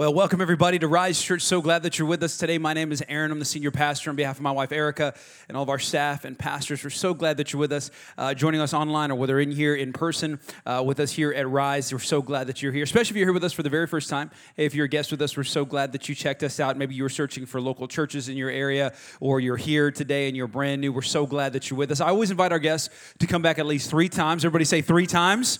Well, welcome everybody to Rise Church. So glad that you're with us today. My name is Aaron. I'm the senior pastor on behalf of my wife Erica and all of our staff and pastors. We're so glad that you're with us, uh, joining us online or whether in here in person uh, with us here at Rise. We're so glad that you're here, especially if you're here with us for the very first time. Hey, if you're a guest with us, we're so glad that you checked us out. Maybe you were searching for local churches in your area or you're here today and you're brand new. We're so glad that you're with us. I always invite our guests to come back at least three times. Everybody say three times.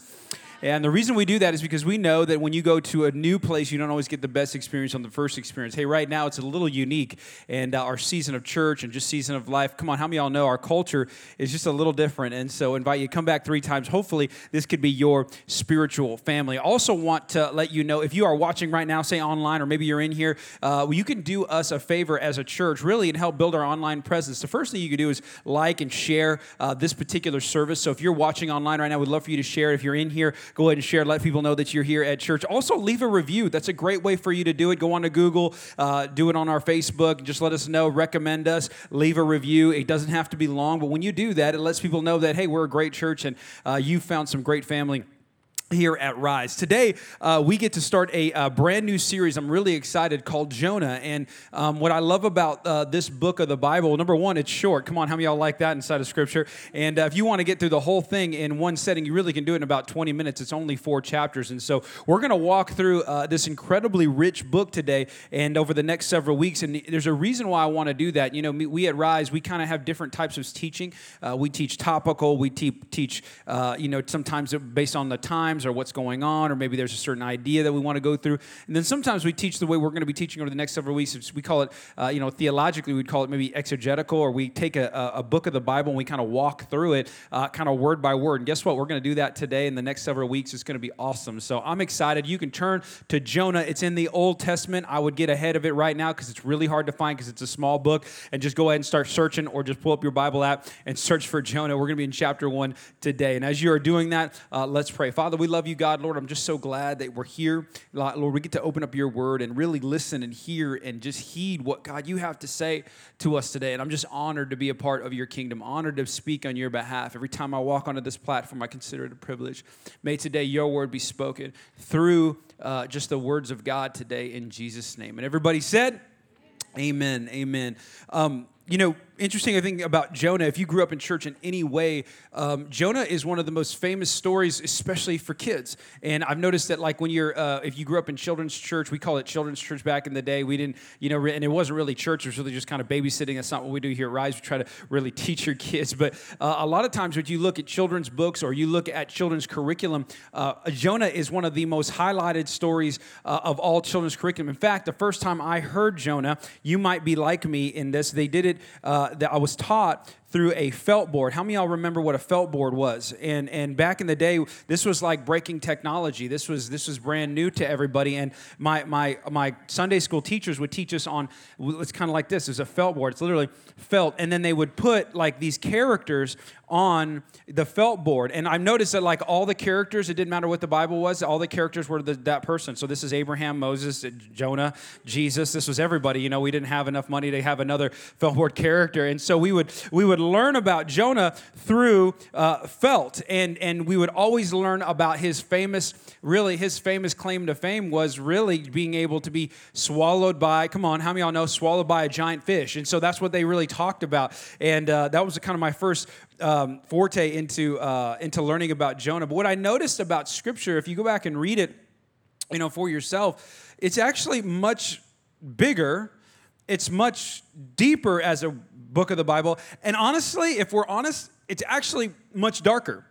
And the reason we do that is because we know that when you go to a new place, you don't always get the best experience on the first experience. Hey, right now it's a little unique, and uh, our season of church and just season of life. Come on, how many y'all know our culture is just a little different? And so, invite you to come back three times. Hopefully, this could be your spiritual family. Also, want to let you know if you are watching right now, say online, or maybe you're in here, uh, you can do us a favor as a church, really, and help build our online presence. The first thing you can do is like and share uh, this particular service. So, if you're watching online right now, we'd love for you to share. It. If you're in here, go ahead and share. Let people know that you're here at church. Also, leave a review. That's a great way for you to do it. Go on to Google, uh, do it on our Facebook. Just let us know, recommend us, leave a review. It doesn't have to be long, but when you do that, it lets people know that, hey, we're a great church and uh, you found some great family here at Rise. Today, uh, we get to start a, a, brand new series. I'm really excited called Jonah. And um, what I love about uh, this book of the Bible, number one, it's short. Come on, how many y'all like that inside of Scripture? And uh, if you want to get through the whole thing in one setting, you really can do it in about 20 minutes. It's only four chapters. And so we're going to walk through uh, this incredibly rich book today and over the next several weeks. And there's a reason why I want to do that. You know, we at Rise, we kind of have different types of teaching. Uh, we teach topical, we te- teach, uh, you know, sometimes based on the times times or what's going on, or maybe there's a certain idea that we want to go through. And then sometimes we teach the way we're going to be teaching over the next several weeks. We call it, uh, you know, theologically, we'd call it maybe exegetical, or we take a, a book of the Bible and we kind of walk through it uh, kind of word by word. And guess what? We're going to do that today in the next several weeks. It's going to be awesome. So I'm excited. You can turn to Jonah. It's in the Old Testament. I would get ahead of it right now because it's really hard to find because it's a small book. And just go ahead and start searching or just pull up your Bible app and search for Jonah. We're going to be in chapter one today. And as you are doing that, uh, let's pray. Father, we love you, God. Lord, I'm just so glad that we're here. Lord, we get to open up your word and really listen and hear and just heed what, God, you have to say to us today. And I'm just honored to be a part of your kingdom, honored to speak on your behalf. Every time I walk onto this platform, I consider it a privilege. May today your word be spoken through uh, just the words of God today in Jesus' name. And everybody said, Amen. Amen. Um, you know, interesting thing about Jonah, if you grew up in church in any way, um, Jonah is one of the most famous stories, especially for kids. And I've noticed that, like, when you're, uh, if you grew up in children's church, we call it children's church back in the day. We didn't, you know, and it wasn't really church, it was really just kind of babysitting. That's not what we do here at Rise. We try to really teach your kids. But uh, a lot of times, when you look at children's books or you look at children's curriculum, uh, Jonah is one of the most highlighted stories uh, of all children's curriculum. In fact, the first time I heard Jonah, you might be like me in this, they did it uh, that I was taught through a felt board. How many y'all remember what a felt board was? And and back in the day, this was like breaking technology. This was this was brand new to everybody. And my my my Sunday school teachers would teach us on it's kind of like this. It's a felt board. It's literally felt, and then they would put like these characters on the felt board. And I've noticed that like all the characters, it didn't matter what the Bible was, all the characters were the, that person. So this is Abraham, Moses, uh, Jonah, Jesus. This was everybody. You know, we didn't have enough money to have another felt board character, and so we would we would learn about Jonah through uh, felt, and and we would always learn about his famous, really his famous claim to fame was really being able to be swallowed by. Come on, how many y'all know swallowed by a giant fish? And so that's what they really talked about, and uh, that was kind of my first um, forte into uh, into learning about Jonah. But what I noticed about Scripture, if you go back and read it, you know, for yourself, it's actually much bigger. It's much deeper as a book of the Bible, and honestly, if we're honest, it's actually much darker.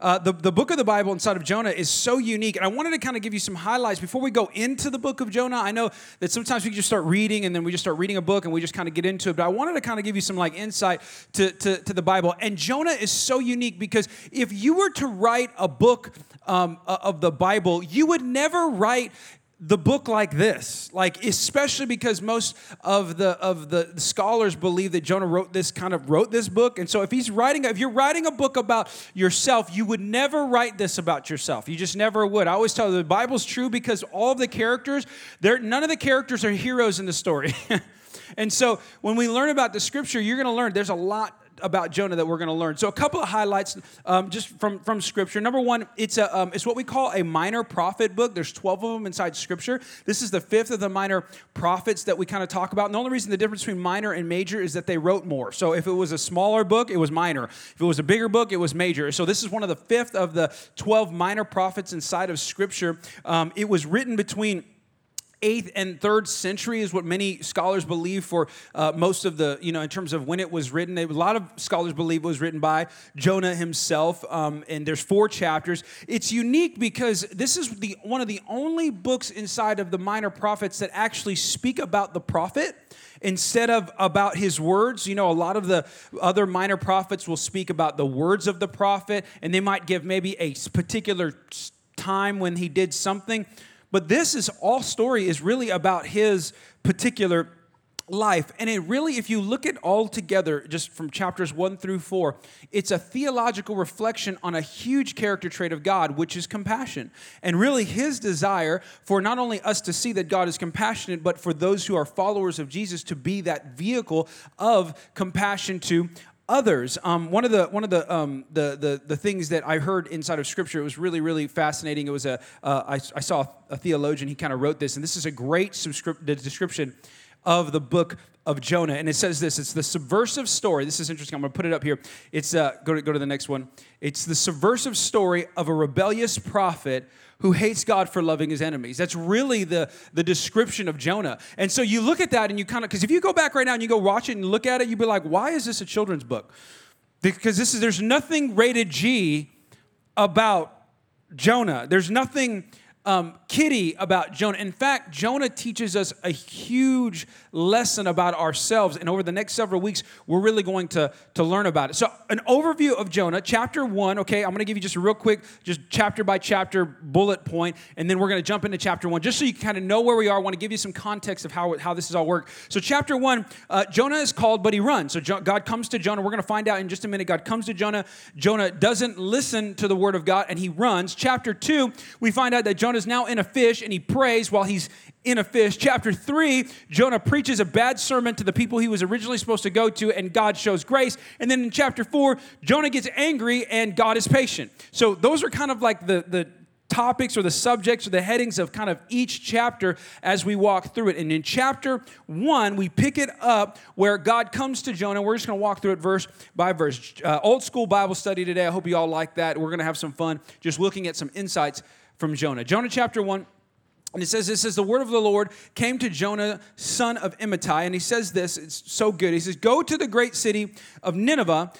Uh, the, the book of the Bible inside of Jonah is so unique. And I wanted to kind of give you some highlights before we go into the book of Jonah. I know that sometimes we just start reading and then we just start reading a book and we just kind of get into it. But I wanted to kind of give you some like insight to, to, to the Bible. And Jonah is so unique because if you were to write a book um, of the Bible, you would never write the book like this like especially because most of the of the scholars believe that jonah wrote this kind of wrote this book. And so if he's writing if you're writing a book about yourself you would never write this about yourself. You just never would. I always tell you the bible's true because all of the characters there none of the characters are heroes in the story. And so when we learn about the scripture you're going to learn there's a lot about Jonah that we're going to learn. So, a couple of highlights um, just from, from Scripture. Number one, it's, a, um, it's what we call a minor prophet book. There's 12 of them inside Scripture. This is the fifth of the minor prophets that we kind of talk about. And the only reason the difference between minor and major is that they wrote more. So, if it was a smaller book, it was minor. If it was a bigger book, it was major. So, this is one of the fifth of the 12 minor prophets inside of Scripture. Um, it was written between 8th and 3rd century is what many scholars believe for uh, most of the, you know, in terms of when it was written. A lot of scholars believe it was written by Jonah himself, um, and there's four chapters. It's unique because this is the one of the only books inside of the minor prophets that actually speak about the prophet instead of about his words. You know, a lot of the other minor prophets will speak about the words of the prophet, and they might give maybe a particular time when he did something. But this is all story is really about his particular life. And it really, if you look at all together, just from chapters one through four, it's a theological reflection on a huge character trait of God, which is compassion. And really, his desire for not only us to see that God is compassionate, but for those who are followers of Jesus to be that vehicle of compassion to others. Um, one of the one of the, um, the, the the things that I heard inside of Scripture it was really really fascinating. It was a uh, I, I saw a theologian. He kind of wrote this, and this is a great description of the book of Jonah. And it says this it's the subversive story. This is interesting. I'm going to put it up here. It's, uh, go, to, go to the next one. It's the subversive story of a rebellious prophet who hates God for loving his enemies. That's really the, the description of Jonah. And so you look at that and you kind of, because if you go back right now and you go watch it and look at it, you'd be like, why is this a children's book? Because this is, there's nothing rated G about Jonah. There's nothing um, kitty about Jonah. In fact, Jonah teaches us a huge lesson about ourselves. And over the next several weeks, we're really going to, to learn about it. So, an overview of Jonah, chapter one, okay, I'm going to give you just a real quick, just chapter by chapter bullet point, and then we're going to jump into chapter one, just so you kind of know where we are. I want to give you some context of how, how this has all worked. So, chapter one, uh, Jonah is called, but he runs. So, jo- God comes to Jonah. We're going to find out in just a minute. God comes to Jonah. Jonah doesn't listen to the word of God, and he runs. Chapter two, we find out that Jonah is now in a fish and he prays while he's in a fish. Chapter 3, Jonah preaches a bad sermon to the people he was originally supposed to go to, and God shows grace. And then in chapter 4, Jonah gets angry and God is patient. So those are kind of like the, the topics or the subjects or the headings of kind of each chapter as we walk through it. And in chapter one, we pick it up where God comes to Jonah. We're just going to walk through it verse by verse. Uh, old school Bible study today. I hope you all like that. We're going to have some fun just looking at some insights from Jonah. Jonah chapter 1. And it says, This says, the word of the Lord came to Jonah, son of Amittai. And he says this, it's so good. He says, Go to the great city of Nineveh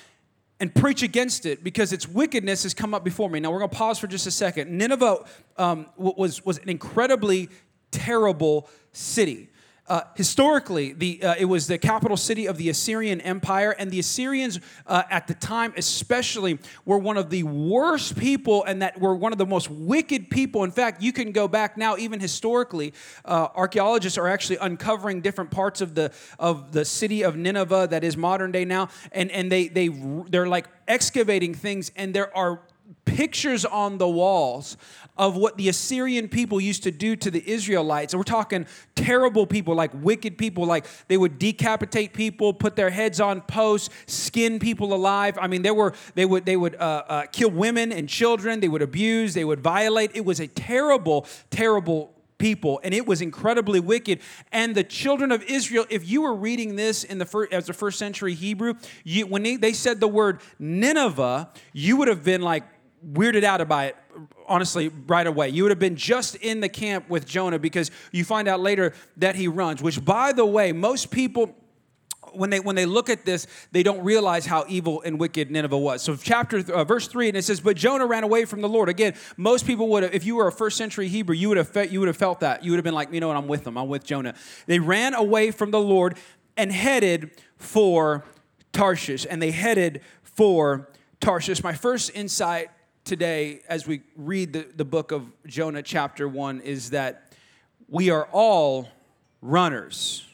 and preach against it because its wickedness has come up before me. Now we're going to pause for just a second. Nineveh um, was, was an incredibly terrible city. Uh, historically, the, uh, it was the capital city of the Assyrian Empire, and the Assyrians uh, at the time, especially, were one of the worst people and that were one of the most wicked people. In fact, you can go back now, even historically, uh, archaeologists are actually uncovering different parts of the of the city of Nineveh that is modern day now, and and they they they're like excavating things, and there are pictures on the walls of what the Assyrian people used to do to the Israelites. we're talking terrible people, like wicked people, like they would decapitate people, put their heads on posts, skin people alive. I mean, they were they would they would uh, uh, kill women and children. They would abuse. They would violate. It was a terrible, terrible people and it was incredibly wicked and the children of israel if you were reading this in the first as the first century hebrew you, when they, they said the word nineveh you would have been like weirded out by it honestly right away you would have been just in the camp with jonah because you find out later that he runs which by the way most people when they when they look at this, they don't realize how evil and wicked Nineveh was. So chapter uh, verse three, and it says, "But Jonah ran away from the Lord." Again, most people would have, if you were a first century Hebrew, you would have felt, you would have felt that. You would have been like, you know what, I'm with them. I'm with Jonah. They ran away from the Lord and headed for Tarshish, and they headed for Tarshish. My first insight today as we read the, the book of Jonah, chapter 1, is that we are all runners.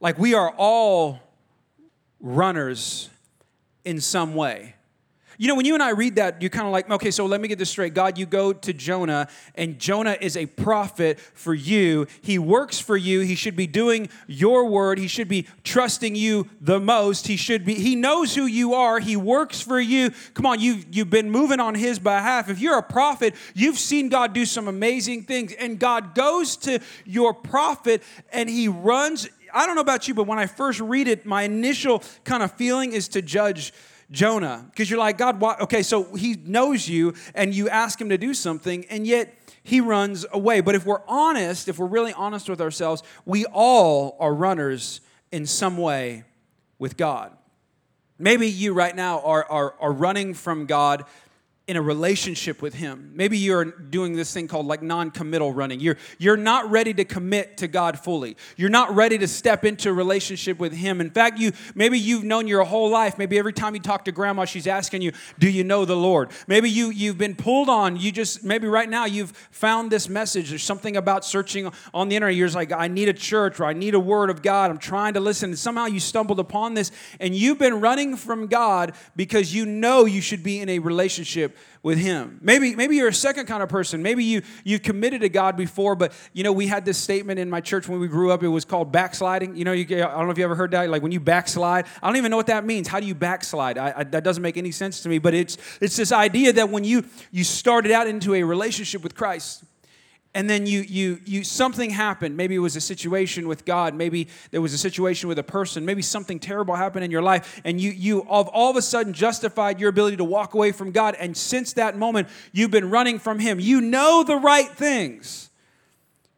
Like we are all runners in some way. You know, when you and I read that, you're kind of like, okay, so let me get this straight. God, you go to Jonah, and Jonah is a prophet for you. He works for you. He should be doing your word. He should be trusting you the most. He should be, he knows who you are. He works for you. Come on, you've, you've been moving on his behalf. If you're a prophet, you've seen God do some amazing things. And God goes to your prophet and he runs. I don't know about you, but when I first read it, my initial kind of feeling is to judge Jonah because you're like, God, why? okay, so he knows you and you ask him to do something, and yet he runs away. But if we're honest, if we're really honest with ourselves, we all are runners in some way with God. Maybe you right now are, are, are running from God in a relationship with him. Maybe you're doing this thing called like non-committal running. You're you're not ready to commit to God fully. You're not ready to step into a relationship with him. In fact, you maybe you've known your whole life. Maybe every time you talk to grandma, she's asking you, "Do you know the Lord?" Maybe you you've been pulled on. You just maybe right now you've found this message. There's something about searching on the internet. You're like, "I need a church or I need a word of God. I'm trying to listen." And somehow you stumbled upon this and you've been running from God because you know you should be in a relationship with him. Maybe, maybe you're a second kind of person. Maybe you, you've committed to God before, but you know, we had this statement in my church when we grew up. It was called backsliding. You know, you, I don't know if you ever heard that. Like when you backslide, I don't even know what that means. How do you backslide? I, I, that doesn't make any sense to me, but it's, it's this idea that when you, you started out into a relationship with Christ, and then you you you something happened. Maybe it was a situation with god. Maybe there was a situation with a person. Maybe something terrible happened in your life and you you all, all of a sudden justified your ability to walk away from god and since that moment you've been running from him. You know the right things.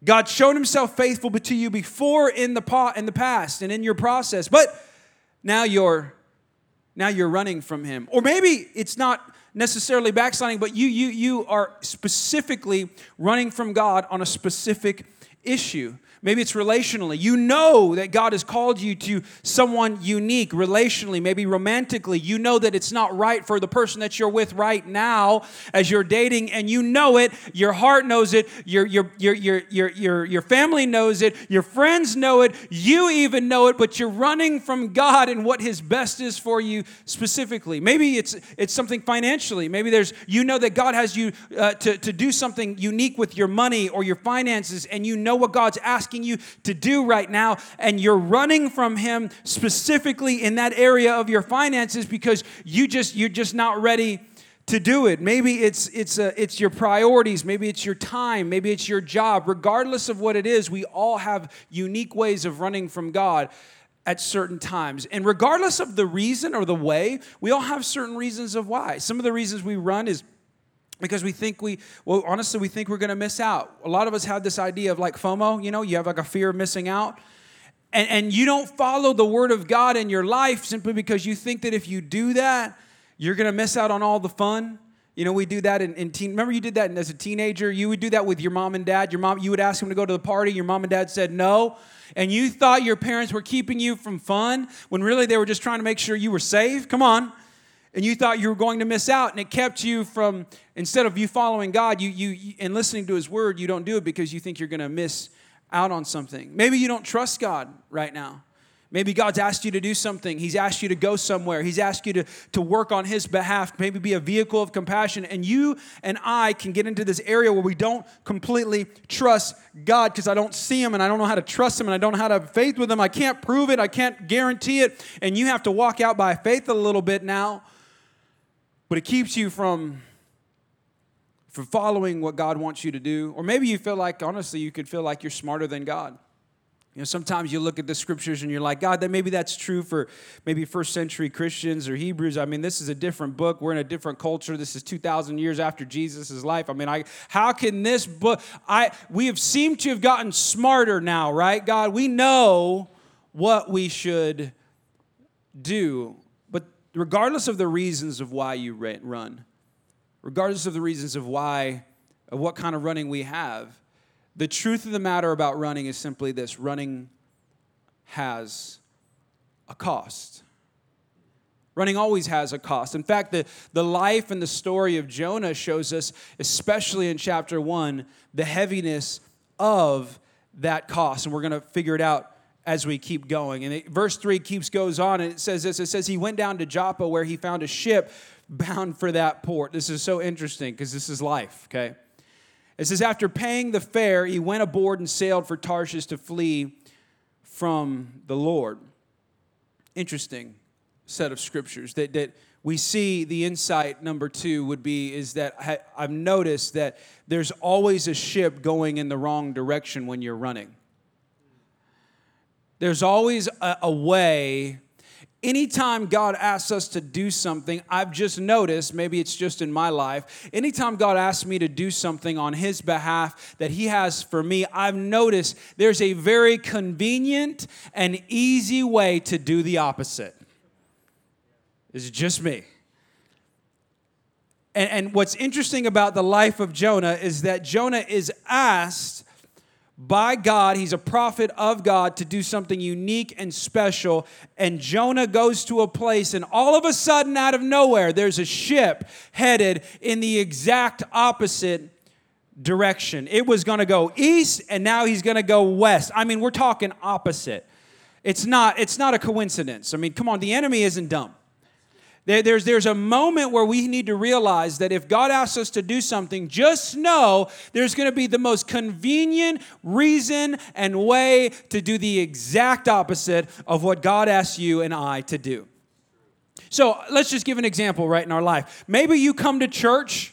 God showed himself faithful to you before in the pot in the past and in your process but now you're now you're running from him. Or maybe it's not necessarily backsliding, but you, you, you are specifically running from God on a specific issue. Maybe it's relationally. You know that God has called you to someone unique relationally, maybe romantically. You know that it's not right for the person that you're with right now as you're dating, and you know it. Your heart knows it. Your, your, your, your, your, your, your family knows it. Your friends know it. You even know it, but you're running from God and what His best is for you specifically. Maybe it's, it's something financially. Maybe there's, you know that God has you uh, to, to do something unique with your money or your finances, and you know what God's asking asking you to do right now, and you're running from Him specifically in that area of your finances because you just you're just not ready to do it. Maybe it's it's a, uh, it's your priorities, maybe it's your time, maybe it's your job. Regardless of what it is, we all have unique ways of running from God at certain times. And regardless of the reason or the way, we all have certain reasons of why. Some of the reasons we run is because we think we well honestly we think we're going to miss out. A lot of us have this idea of like fomo you know you have like a fear of missing out. And, and you don't follow the word of god in your life simply because you think that if you do that you're going to miss out on all the fun. You know we do that in, in teen remember you did that as a teenager? You would do that with your mom and dad. Your mom you would ask them to go to the party. Your mom and dad said no. And you thought your parents were keeping you from fun when really they were just trying to make sure you were safe? Come on and you thought you were going to miss out and it kept you from instead of you following god you, you and listening to his word you don't do it because you think you're going to miss out on something. Maybe you don't trust god right now. Maybe god's asked you to do something. He's asked you to go somewhere. He's asked you to, to work on his behalf maybe be a vehicle of compassion. And you and i can get into this area where we don't completely trust god because i don't see him and i don't know how to trust him and i don't know how to have faith with him. I can't prove it. I can't guarantee it. And you have to walk out by faith a little bit now but it keeps you from from following what God wants you to do. Or maybe you feel like, honestly, you could feel like you're smarter than God. You know, sometimes you look at the scriptures and you're like, God, that maybe that's true for maybe first century Christians or Hebrews. I mean, this is a different book. We're in a different culture. This is 2,000 years after Jesus' life. I mean, I, how can this book, I, we have seemed to have gotten smarter now, right? God, we know what we should do regardless of the reasons of why you run, regardless of the reasons of why, of what kind of running we have, the truth of the matter about running is simply this running has a cost. Running always has a cost. In fact, the, the life and the story of Jonah shows us, especially in chapter one, the heaviness of that cost. And we're going to figure it out as we keep going. And it, verse 3 keeps goes on and it says this it says he went down to Joppa where he found a ship bound for that port. This is so interesting because this is life, okay? It says after paying the fare, he went aboard and sailed for Tarshish to flee from the Lord. Interesting set of scriptures that that we see the insight number two would be is that I've noticed that there's always a ship going in the wrong direction when you're running. There's always a, a way. Anytime God asks us to do something, I've just noticed, maybe it's just in my life, anytime God asks me to do something on His behalf that He has for me, I've noticed there's a very convenient and easy way to do the opposite. It's just me. And, and what's interesting about the life of Jonah is that Jonah is asked by God, he's a prophet of God, to do something unique and special. And Jonah goes to a place, and all of a sudden, out of nowhere, there's a ship headed in the exact opposite direction. It was going to go east, and now he's going to go west. I mean, we're talking opposite. It's not, it's not a coincidence. I mean, come on, the enemy isn't dumb. There's, there's a moment where we need to realize that if God asks us to do something, just know there's going to be the most convenient reason and way to do the exact opposite of what God asks you and I to do. So let's just give an example right in our life. Maybe you come to church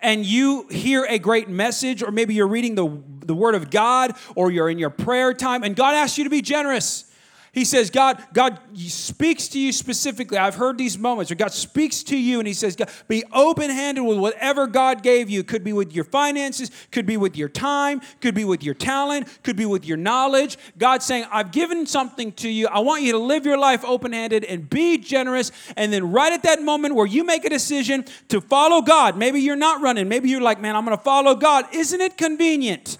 and you hear a great message, or maybe you're reading the, the Word of God, or you're in your prayer time, and God asks you to be generous. He says, God, God speaks to you specifically. I've heard these moments where God speaks to you and He says, God, be open handed with whatever God gave you. Could be with your finances, could be with your time, could be with your talent, could be with your knowledge. God's saying, I've given something to you. I want you to live your life open handed and be generous. And then, right at that moment where you make a decision to follow God, maybe you're not running, maybe you're like, man, I'm going to follow God. Isn't it convenient?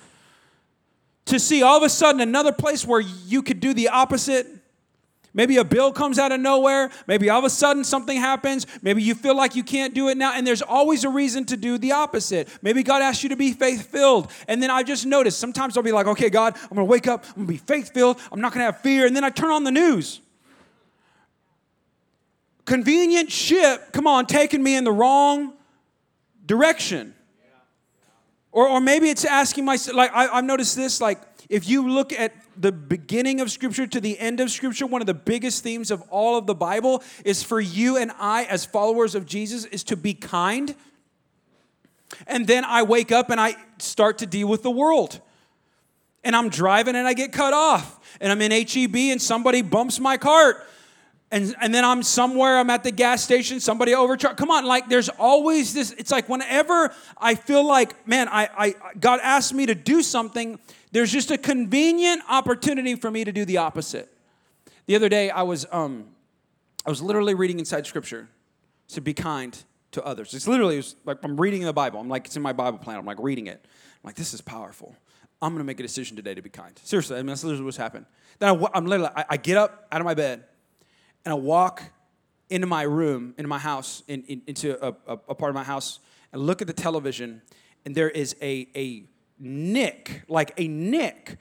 To see all of a sudden another place where you could do the opposite. Maybe a bill comes out of nowhere. Maybe all of a sudden something happens. Maybe you feel like you can't do it now. And there's always a reason to do the opposite. Maybe God asks you to be faith filled. And then I just noticed sometimes I'll be like, okay, God, I'm going to wake up. I'm going to be faith filled. I'm not going to have fear. And then I turn on the news. Convenient ship, come on, taking me in the wrong direction. Or, or maybe it's asking myself, like, I, I've noticed this, like, if you look at the beginning of Scripture to the end of Scripture, one of the biggest themes of all of the Bible is for you and I, as followers of Jesus, is to be kind. And then I wake up and I start to deal with the world. And I'm driving and I get cut off. And I'm in HEB and somebody bumps my cart and, and then I'm somewhere, I'm at the gas station, somebody overcharged. Come on, like there's always this. It's like whenever I feel like, man, I, I God asked me to do something, there's just a convenient opportunity for me to do the opposite. The other day, I was um, I was literally reading inside Scripture to be kind to others. It's literally it like I'm reading the Bible. I'm like it's in my Bible plan. I'm like reading it. I'm like this is powerful. I'm gonna make a decision today to be kind. Seriously, I mean that's literally what's happened. Then I, am literally I, I get up out of my bed and I walk into my room, into my house, in, in, into a, a, a, part of my house, and look at the television, and there is a, a nick, like a nick,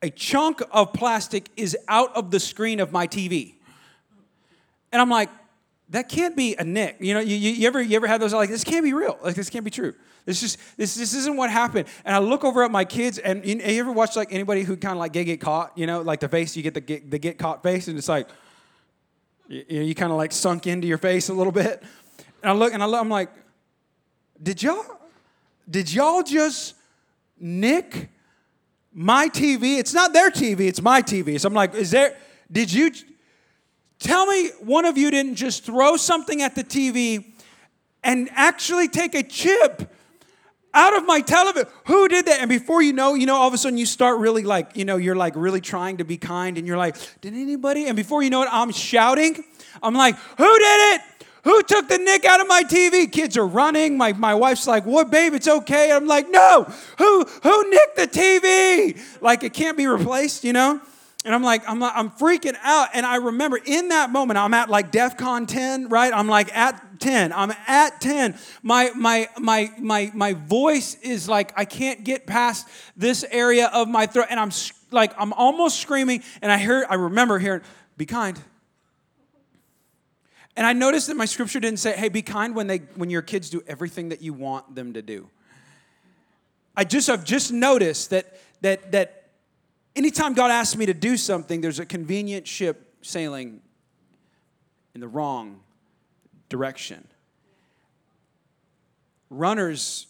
a chunk of plastic is out of the screen of my TV. And I'm like, that can't be a nick. You know, you, you, ever you ever had those like this can't be real. Like this can't be true. This just this this isn't what happened. And I look over at my kids, and you, you ever watch like anybody who kind of like get get caught? You know, like the face you get the get, the get caught face, and it's like you, you kind of like sunk into your face a little bit. And I look and I look, I'm like, did y'all, did y'all just nick my TV? It's not their TV, it's my TV. So I'm like, is there, did you, tell me one of you didn't just throw something at the TV and actually take a chip out of my television. Who did that? And before you know, you know, all of a sudden you start really like, you know, you're like really trying to be kind and you're like, did anybody? And before you know it, I'm shouting. I'm like, who did it? Who took the nick out of my TV? Kids are running. My, my wife's like, what, babe? It's okay. I'm like, no. Who who nicked the TV? Like it can't be replaced, you know? And I'm like, I'm, like, I'm freaking out. And I remember in that moment, I'm at like DEF CON 10, right? I'm like at 10. I'm at 10. My, my, my, my, my voice is like, I can't get past this area of my throat. And I'm like I'm almost screaming, and I heard, I remember hearing, "Be kind." And I noticed that my scripture didn't say, "Hey, be kind when they when your kids do everything that you want them to do." I just I've just noticed that that that anytime God asks me to do something, there's a convenient ship sailing in the wrong direction. Runners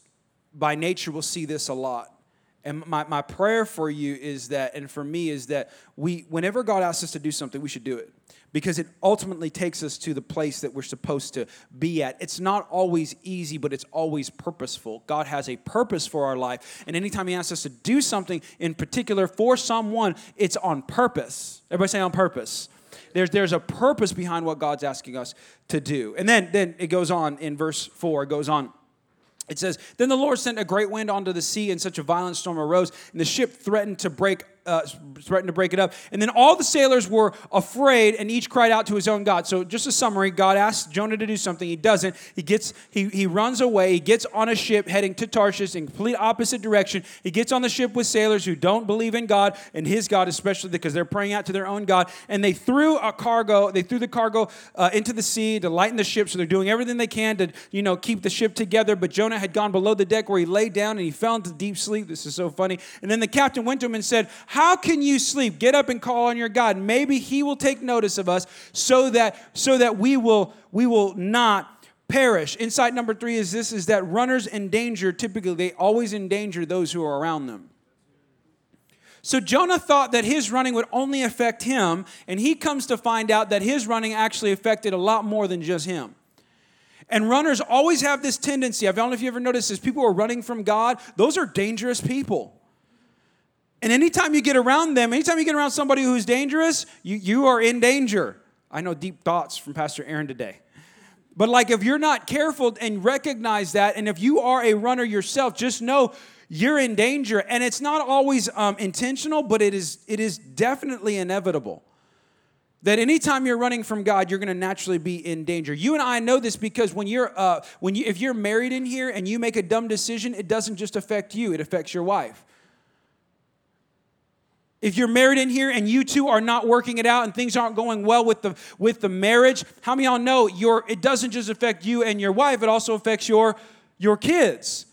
by nature will see this a lot. And my, my prayer for you is that, and for me, is that we, whenever God asks us to do something, we should do it because it ultimately takes us to the place that we're supposed to be at. It's not always easy, but it's always purposeful. God has a purpose for our life. And anytime He asks us to do something in particular for someone, it's on purpose. Everybody say on purpose. There's, there's a purpose behind what God's asking us to do. And then, then it goes on in verse 4, it goes on. It says, Then the Lord sent a great wind onto the sea, and such a violent storm arose, and the ship threatened to break uh, threatened to break it up. And then all the sailors were afraid, and each cried out to his own God. So, just a summary: God asks Jonah to do something. He doesn't. He gets he he runs away. He gets on a ship heading to Tarshish in complete opposite direction. He gets on the ship with sailors who don't believe in God and His God, especially because they're praying out to their own God. And they threw a cargo. They threw the cargo uh, into the sea to lighten the ship. So they're doing everything they can to you know keep the ship together. But Jonah had gone below the deck where he lay down and he fell into deep sleep. This is so funny. And then the captain went to him and said, "How can you sleep? Get up and call on your God. Maybe he will take notice of us so that so that we will we will not perish. Insight number 3 is this is that runners in danger typically they always endanger those who are around them. So Jonah thought that his running would only affect him, and he comes to find out that his running actually affected a lot more than just him. And runners always have this tendency. I don't know if you ever noticed this. People who are running from God, those are dangerous people. And anytime you get around them, anytime you get around somebody who's dangerous, you, you are in danger. I know deep thoughts from Pastor Aaron today. But like if you're not careful and recognize that, and if you are a runner yourself, just know you're in danger. And it's not always um, intentional, but it is, it is definitely inevitable. That anytime you're running from God, you're going to naturally be in danger. You and I know this because when you're, uh, when you, if you're married in here and you make a dumb decision, it doesn't just affect you; it affects your wife. If you're married in here and you two are not working it out and things aren't going well with the with the marriage, how many y'all know your it doesn't just affect you and your wife, it also affects your your kids.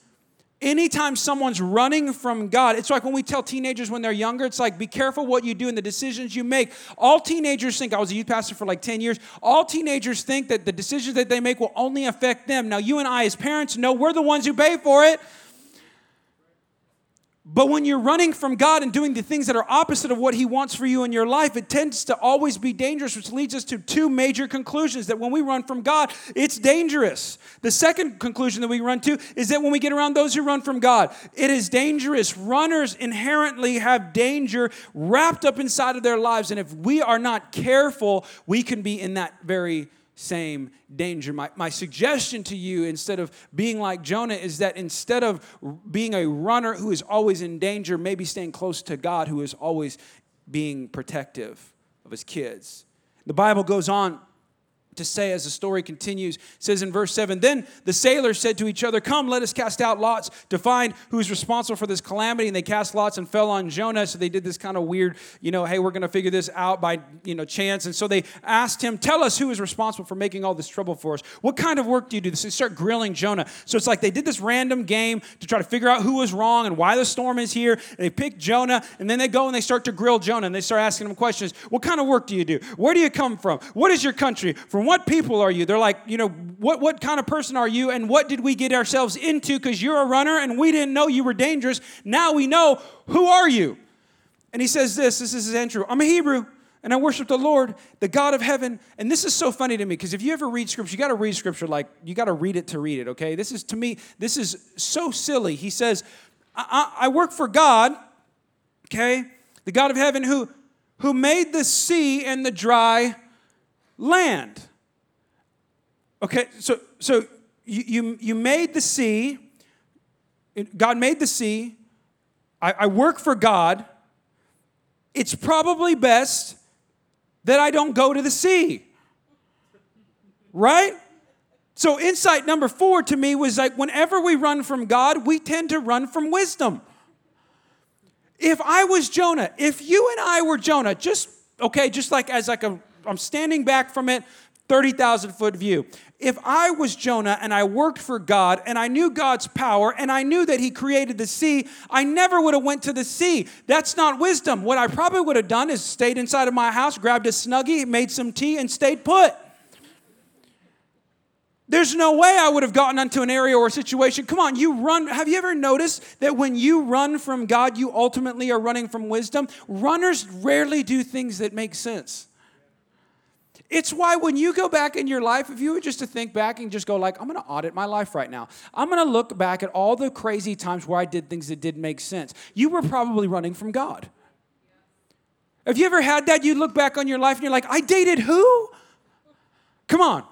Anytime someone's running from God, it's like when we tell teenagers when they're younger, it's like be careful what you do and the decisions you make. All teenagers think, I was a youth pastor for like 10 years, all teenagers think that the decisions that they make will only affect them. Now, you and I, as parents, know we're the ones who pay for it. But when you're running from God and doing the things that are opposite of what He wants for you in your life, it tends to always be dangerous, which leads us to two major conclusions that when we run from God, it's dangerous. The second conclusion that we run to is that when we get around those who run from God, it is dangerous. Runners inherently have danger wrapped up inside of their lives. And if we are not careful, we can be in that very same danger. My, my suggestion to you, instead of being like Jonah, is that instead of being a runner who is always in danger, maybe staying close to God who is always being protective of his kids. The Bible goes on to say as the story continues says in verse 7 then the sailors said to each other come let us cast out lots to find who's responsible for this calamity and they cast lots and fell on jonah. So they did this kind of weird you know hey we're going to figure this out by you know chance. And so they asked him tell us who is responsible for making all this trouble for us. What kind of work do you do? They start grilling jonah. So it's like they did this random game to try to figure out who was wrong and why the storm is here. And they pick jonah and then they go and they start to grill jonah and they start asking him questions. What kind of work do you do? Where do you come from? What is your country? From what people are you? They're like, you know, what, what kind of person are you? And what did we get ourselves into? Because you're a runner and we didn't know you were dangerous. Now we know, who are you? And he says this this is intro I'm a Hebrew and I worship the Lord, the God of heaven. And this is so funny to me because if you ever read scripture, you got to read scripture like you got to read it to read it, okay? This is to me, this is so silly. He says, I, I, I work for God, okay, the God of heaven who, who made the sea and the dry land. Okay, so so you you, you made the sea. God made the sea. I, I work for God. It's probably best that I don't go to the sea. Right? So, insight number four to me was like whenever we run from God, we tend to run from wisdom. If I was Jonah, if you and I were Jonah, just okay, just like as like a I'm standing back from it, 30,000 foot view. If I was Jonah and I worked for God and I knew God's power and I knew that he created the sea, I never would have went to the sea. That's not wisdom. What I probably would have done is stayed inside of my house, grabbed a snuggie, made some tea and stayed put. There's no way I would have gotten into an area or a situation. Come on, you run. Have you ever noticed that when you run from God, you ultimately are running from wisdom? Runners rarely do things that make sense. It's why when you go back in your life, if you were just to think back and just go like, I'm going to audit my life right now. I'm going to look back at all the crazy times where I did things that didn't make sense. You were probably running from God. Have you ever had that? You look back on your life and you're like, I dated who? Come on,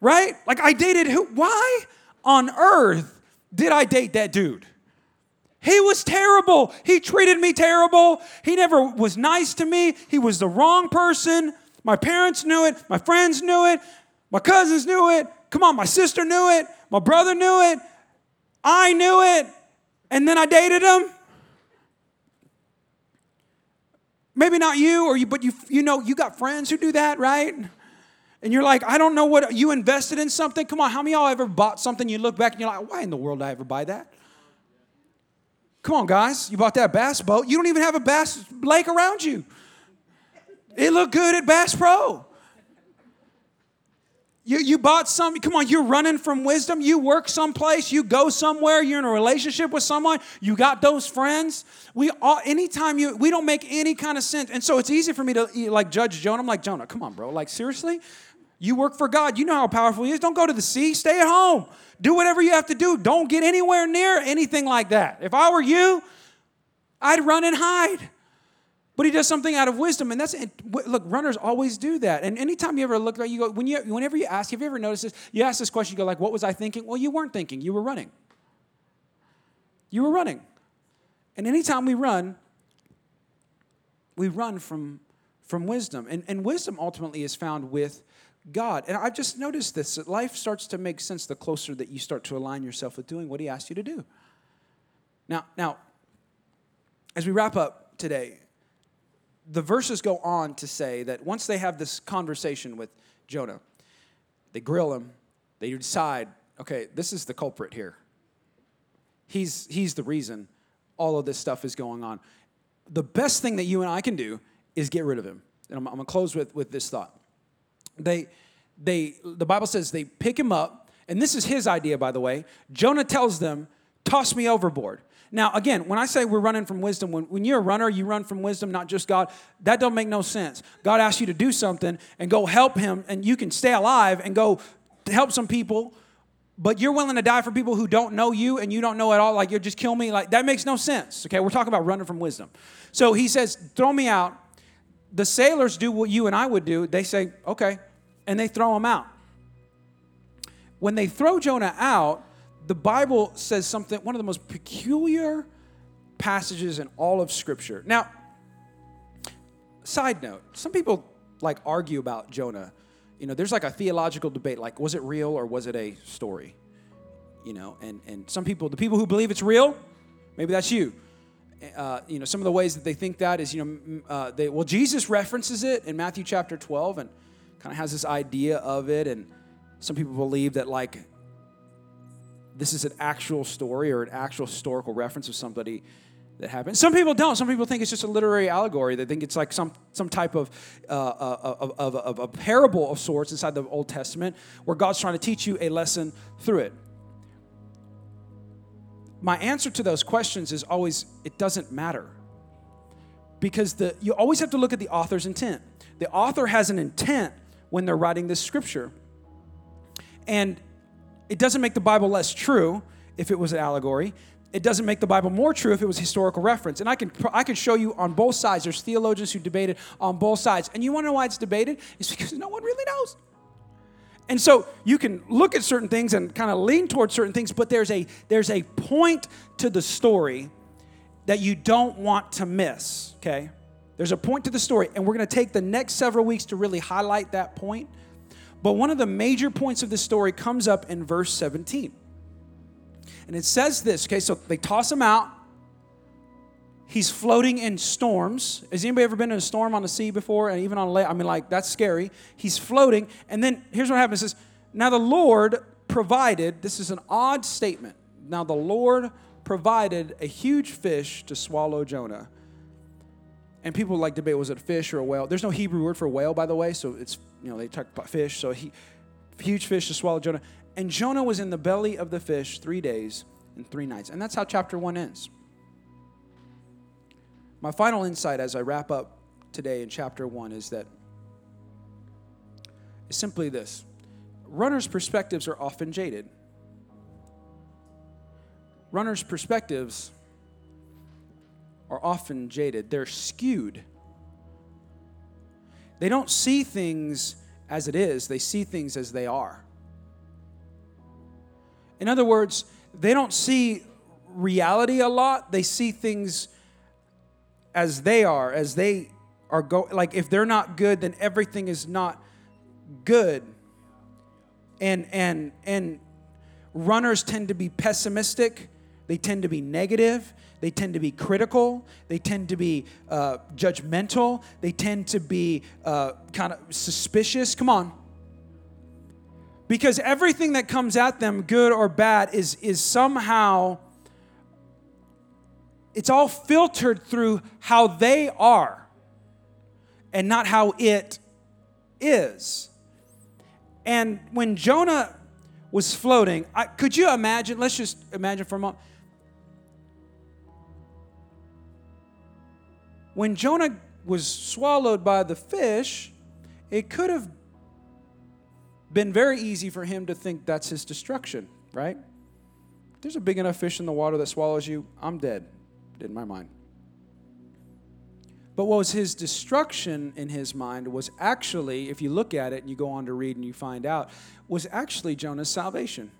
right? Like I dated who? Why on earth did I date that dude? He was terrible. He treated me terrible. He never was nice to me. He was the wrong person. My parents knew it. My friends knew it. My cousins knew it. Come on, my sister knew it. My brother knew it. I knew it. And then I dated him. Maybe not you, or you, but you, you know, you got friends who do that, right? And you're like, I don't know what you invested in something. Come on, how many y'all ever bought something? You look back and you're like, why in the world did I ever buy that? Come on, guys, you bought that bass boat. You don't even have a bass lake around you. It looked good at Bass Pro. You, you bought some, come on, you're running from wisdom. You work someplace, you go somewhere, you're in a relationship with someone, you got those friends. We all, anytime you, we don't make any kind of sense. And so it's easy for me to like judge Jonah. I'm like, Jonah, come on, bro. Like, seriously? You work for God. You know how powerful He is. Don't go to the sea. Stay at home. Do whatever you have to do. Don't get anywhere near anything like that. If I were you, I'd run and hide. But he does something out of wisdom, and that's look. Runners always do that. And anytime you ever look at you go when you whenever you ask, have you ever noticed this? You ask this question, you go like, "What was I thinking?" Well, you weren't thinking. You were running. You were running. And anytime we run, we run from from wisdom, and and wisdom ultimately is found with God. And I've just noticed this that life starts to make sense the closer that you start to align yourself with doing what He asked you to do. Now, now, as we wrap up today, the verses go on to say that once they have this conversation with Jonah, they grill him, they decide, okay, this is the culprit here. He's, he's the reason all of this stuff is going on. The best thing that you and I can do is get rid of him. And I'm, I'm gonna close with, with this thought. They, they, the Bible says they pick him up, and this is his idea, by the way. Jonah tells them, toss me overboard. Now, again, when I say we're running from wisdom, when, when you're a runner, you run from wisdom, not just God, that don't make no sense. God asks you to do something and go help him, and you can stay alive and go help some people, but you're willing to die for people who don't know you and you don't know at all, like you'll just kill me. Like that makes no sense. Okay, we're talking about running from wisdom. So he says, throw me out. The sailors do what you and I would do. They say, okay, and they throw him out. When they throw Jonah out, the Bible says something, one of the most peculiar passages in all of Scripture. Now, side note, some people like argue about Jonah. You know, there's like a theological debate, like, was it real or was it a story? You know, and, and some people, the people who believe it's real, maybe that's you. Uh, you know, some of the ways that they think that is, you know, uh, they, well, Jesus references it in Matthew chapter 12 and kind of has this idea of it. And some people believe that, like, this is an actual story or an actual historical reference of somebody that happened. Some people don't. Some people think it's just a literary allegory. They think it's like some, some type of, uh, uh of, of, of, a parable of sorts inside the Old Testament where God's trying to teach you a lesson through it. My answer to those questions is always it doesn't matter. Because the, you always have to look at the author's intent. The author has an intent when they're writing this scripture. And it doesn't make the Bible less true if it was an allegory. It doesn't make the Bible more true if it was historical reference. And I can, I can show you on both sides. There's theologians who debated on both sides. And you want to know why it's debated? It's because no one really knows. And so you can look at certain things and kind of lean towards certain things, but there's a, there's a point to the story that you don't want to miss, okay? There's a point to the story, and we're going to take the next several weeks to really highlight that point. But one of the major points of this story comes up in verse 17. And it says this, okay, so they toss him out. He's floating in storms. Has anybody ever been in a storm on the sea before? And even on land? I mean, like, that's scary. He's floating. And then here's what happens is, now the Lord provided, this is an odd statement. Now the Lord provided a huge fish to swallow Jonah. And people like debate was it a fish or a whale? There's no Hebrew word for whale, by the way, so it's, you know, they talk about fish. So he, huge fish to swallow Jonah. And Jonah was in the belly of the fish three days and three nights. And that's how chapter one ends. My final insight as I wrap up today in chapter one is that is simply this runners' perspectives are often jaded. Runners' perspectives are often jaded, they're skewed. They don't see things as it is, they see things as they are. In other words, they don't see reality a lot, they see things as they are, as they are go like if they're not good, then everything is not good. And and and runners tend to be pessimistic. They tend to be negative. They tend to be critical. They tend to be uh, judgmental. They tend to be uh, kind of suspicious. Come on. Because everything that comes at them, good or bad, is, is somehow it's all filtered through how they are and not how it is. And when Jonah was floating, I, could you imagine? Let's just imagine for a moment. When Jonah was swallowed by the fish, it could have been very easy for him to think that's his destruction, right? There's a big enough fish in the water that swallows you, I'm dead in my mind. But what was his destruction in his mind was actually, if you look at it and you go on to read and you find out, was actually Jonah's salvation.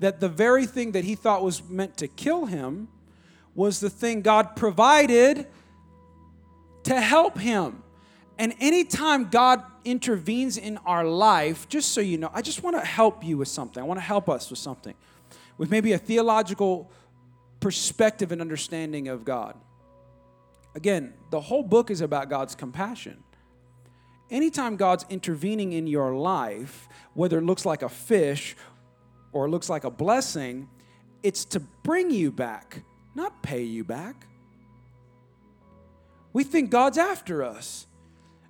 That the very thing that he thought was meant to kill him was the thing God provided to help him. And anytime God intervenes in our life, just so you know, I just want to help you with something. I want to help us with something. With maybe a theological perspective and understanding of God. Again, the whole book is about God's compassion. Anytime God's intervening in your life, whether it looks like a fish or it looks like a blessing, it's to bring you back, not pay you back. We think God's after us.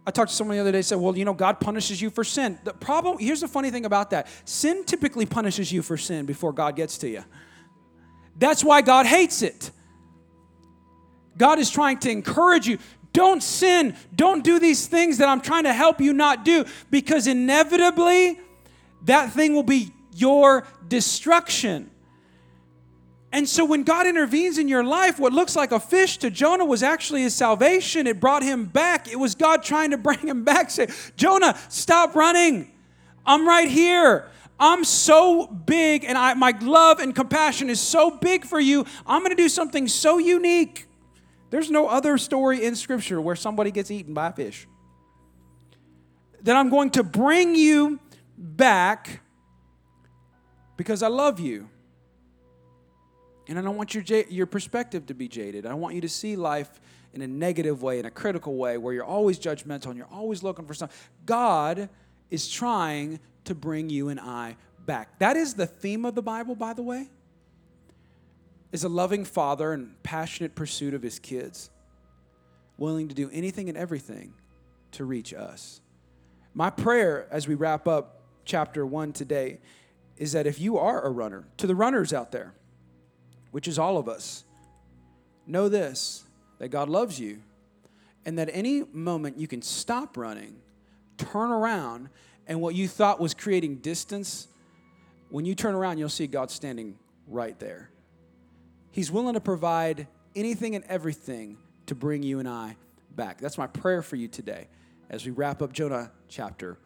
I talked to someone the other day said, Well, you know, God punishes you for sin. The problem, here's the funny thing about that sin typically punishes you for sin before God gets to you. That's why God hates it. God is trying to encourage you. Don't sin. Don't do these things that I'm trying to help you not do because inevitably that thing will be your destruction. And so when God intervenes in your life, what looks like a fish to Jonah was actually his salvation. It brought him back. It was God trying to bring him back. Say, Jonah, stop running. I'm right here. I'm so big and I, my love and compassion is so big for you. I'm going to do something so unique. There's no other story in Scripture where somebody gets eaten by a fish. That I'm going to bring you back because I love you. And I don't want your, your perspective to be jaded. I want you to see life in a negative way, in a critical way, where you're always judgmental and you're always looking for something. God is trying to bring you and I back. That is the theme of the Bible, by the way. Is a loving father in passionate pursuit of his kids, willing to do anything and everything to reach us. My prayer as we wrap up chapter 1 today is that if you are a runner, to the runners out there, which is all of us, know this that God loves you, and that any moment you can stop running, turn around, and what you thought was creating distance, when you turn around, you'll see God standing right there. He's willing to provide anything and everything to bring you and I back. That's my prayer for you today as we wrap up Jonah chapter